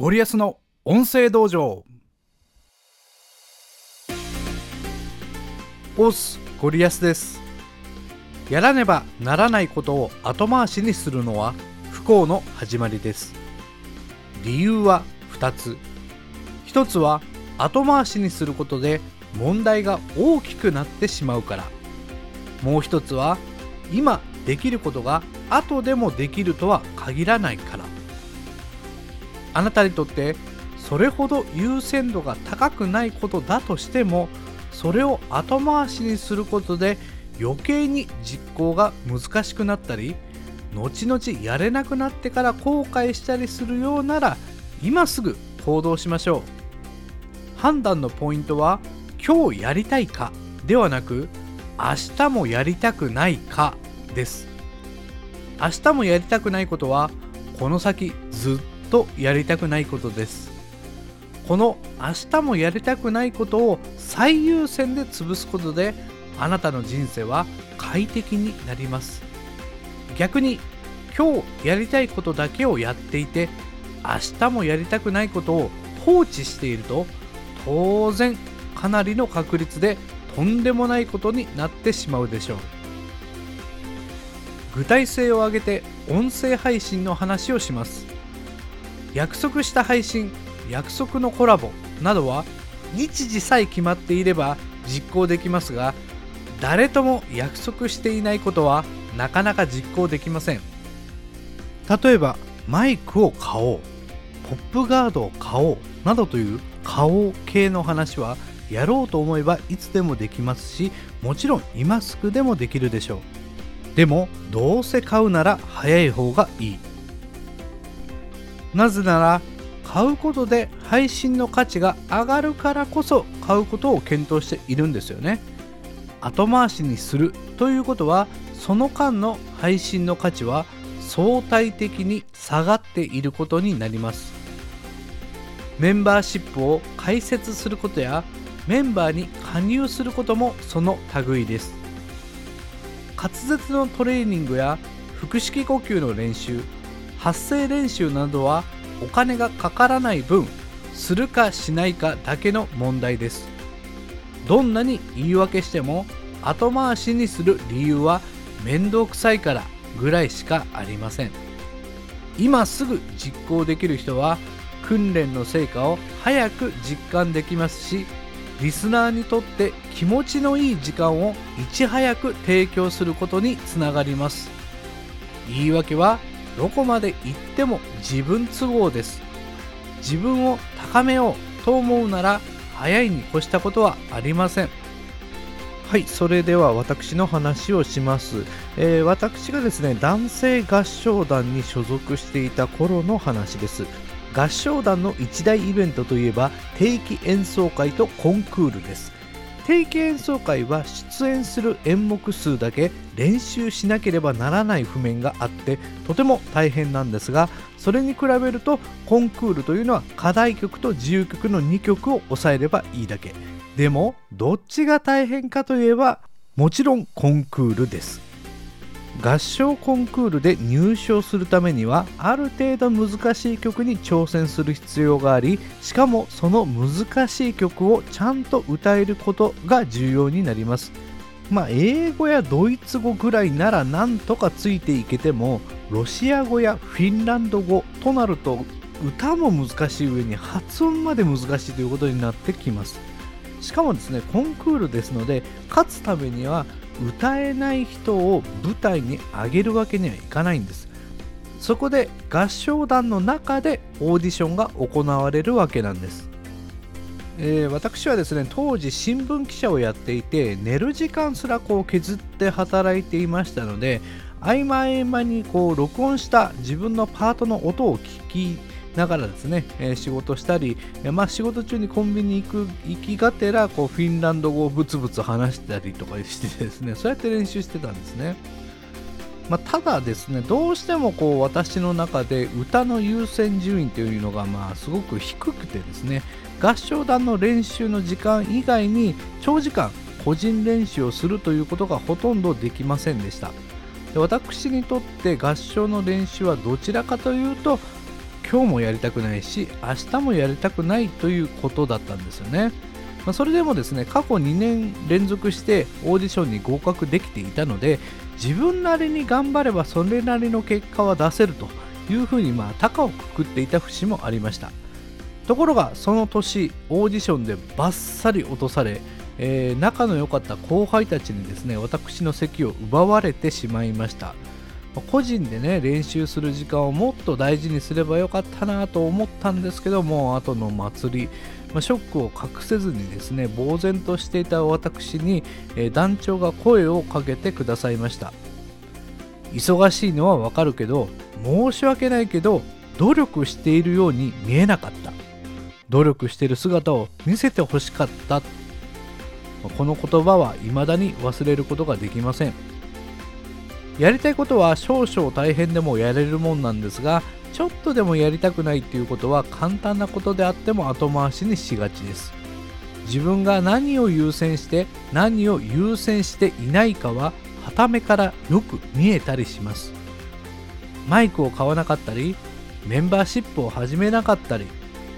ゴリアスの音声道場。オスゴリアスです。やらねばならないことを後回しにするのは不幸の始まりです。理由は2つ。1つは後回しにすることで問題が大きくなってしまうから。もう一つは今できることが後でもできるとは限らないから。あなたにとってそれほど優先度が高くないことだとしてもそれを後回しにすることで余計に実行が難しくなったり後々やれなくなってから後悔したりするようなら今すぐ行動しましょう。判断のポイントは今日やりたいかではなく明日もやりたくないかです。明日もやりたくないことはこの先ずっとやりたくないことです。この明日もやりたくないことを最優先で潰すことであなたの人生は快適になります。逆に今日やりたいことだけをやっていて明日もやりたくないことを放置していると当然かなりの確率でとんでもないことになってしまうでしょう。具体性を挙げて音声配信の話をします。約束した配信約束のコラボなどは日時さえ決まっていれば実行できますが誰とも約束していないことはなかなか実行できません。例えばマイクを買おうポップガードを買おうなどという買おう系の話はやろうと思えばいつでもできますしもちろん今すぐでもできるでしょう。でもどうせ買うなら早い方がいい。なぜなら買うことで配信の価値が上がるからこそ買うことを検討しているんですよね。後回しにするということはその間の配信の価値は相対的に下がっていることになります。メンバーシップを開設することやメンバーに加入することもその類です。滑舌のトレーニングや腹式呼吸の練習発声練習などはお金がかからない分するかしないかだけの問題です。どんなに言い訳しても後回しにする理由は面倒くさいからぐらいしかありません。今すぐ実行できる人は訓練の成果を早く実感できますしリスナーにとって気持ちのいい時間をいち早く提供することにつながります。言い訳はどこまで行っても自分都合です。自分を高めようと思うなら早いに越したことはありません。はいそれでは私の話をします、えー、私がですね男性合唱団に所属していた頃の話です。合唱団の一大イベントといえば定期演奏会とコンクールです。定期演奏会は出演する演目数だけ練習しなければならない譜面があってとても大変なんですがそれに比べるとコンクールというのは課題曲と自由曲の2曲を抑えればいいだけ。でもどっちが大変かといえばもちろんコンクールです。合唱コンクールで入賞するためにはある程度難しい曲に挑戦する必要がありしかもその難しい曲をちゃんと歌えることが重要になります。まあ英語やドイツ語ぐらいならなんとかついていけてもロシア語やフィンランド語となると歌も難しい上に発音まで難しいということになってきます。しかもですねコンクールですので勝つためには歌えない人を舞台に上げるわけにはいかないんです。そこで合唱団の中でオーディションが行われるわけなんです、えー、私はですね当時新聞記者をやっていて寝る時間すらこう削って働いていましたので合間合間にこう録音した自分のパートの音を聞きながらですね、えー、仕事したり、えー、まあ、仕事中にコンビニ行く行きがてらこうフィンランド語をブツブツ話したりとかしてですねそうやって練習してたんですね。まあ、ただですねどうしてもこう私の中で歌の優先順位というのがまあすごく低くてですね合唱団の練習の時間以外に長時間個人練習をするということがほとんどできませんでしたで私にとって合唱の練習はどちらかというと今日もやりたくないし明日もやりたくないということだったんですよね、まあ、それでもですね過去2年連続してオーディションに合格できていたので自分なりに頑張ればそれなりの結果は出せるというふうにまあ高をくくっていた節もありました。ところがその年オーディションでバッサリ落とされ、えー、仲の良かった後輩たちにですね私の席を奪われてしまいました。個人でね練習する時間をもっと大事にすればよかったなと思ったんですけども後の祭り、ま、ショックを隠せずにですね呆然としていた私に、え、団長が声をかけてくださいました。忙しいのはわかるけど申し訳ないけど努力しているように見えなかった。努力している姿を見せてほしかった。この言葉は未だに忘れることができません。やりたいことは少々大変でもやれるもんなんですがちょっとでもやりたくないっていうことは簡単なことであっても後回しにしがちです。自分が何を優先して何を優先していないかは傍目からよく見えたりします。マイクを買わなかったりメンバーシップを始めなかったり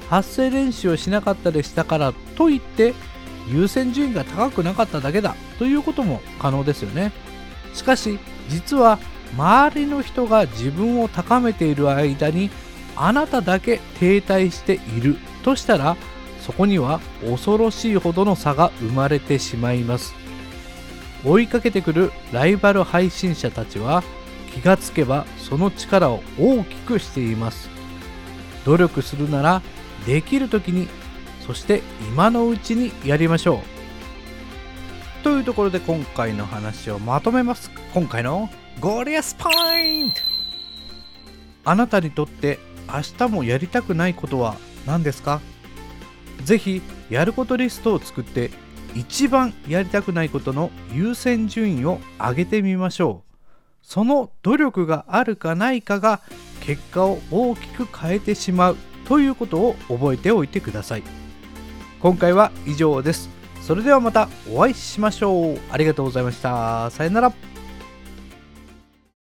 発声練習をしなかったりしたからといって優先順位が高くなかっただけだということも可能ですよね。しかし実は周りの人が自分を高めている間にあなただけ停滞しているとしたらそこには恐ろしいほどの差が生まれてしまいます。追いかけてくるライバル配信者たちは気がつけばその力を大きくしています。努力するならできる時にそして今のうちにやりましょう。というところで今回の話をまとめます。今回のゴリアスポイン。トあなたにとって明日もやりたくないことは何ですか？ぜひやることリストを作って一番やりたくないことの優先順位を上げてみましょう。その努力があるかないかが結果を大きく変えてしまうということを覚えておいてください。今回は以上です。それではまたお会いしましょう。ありがとうございました。さよなら。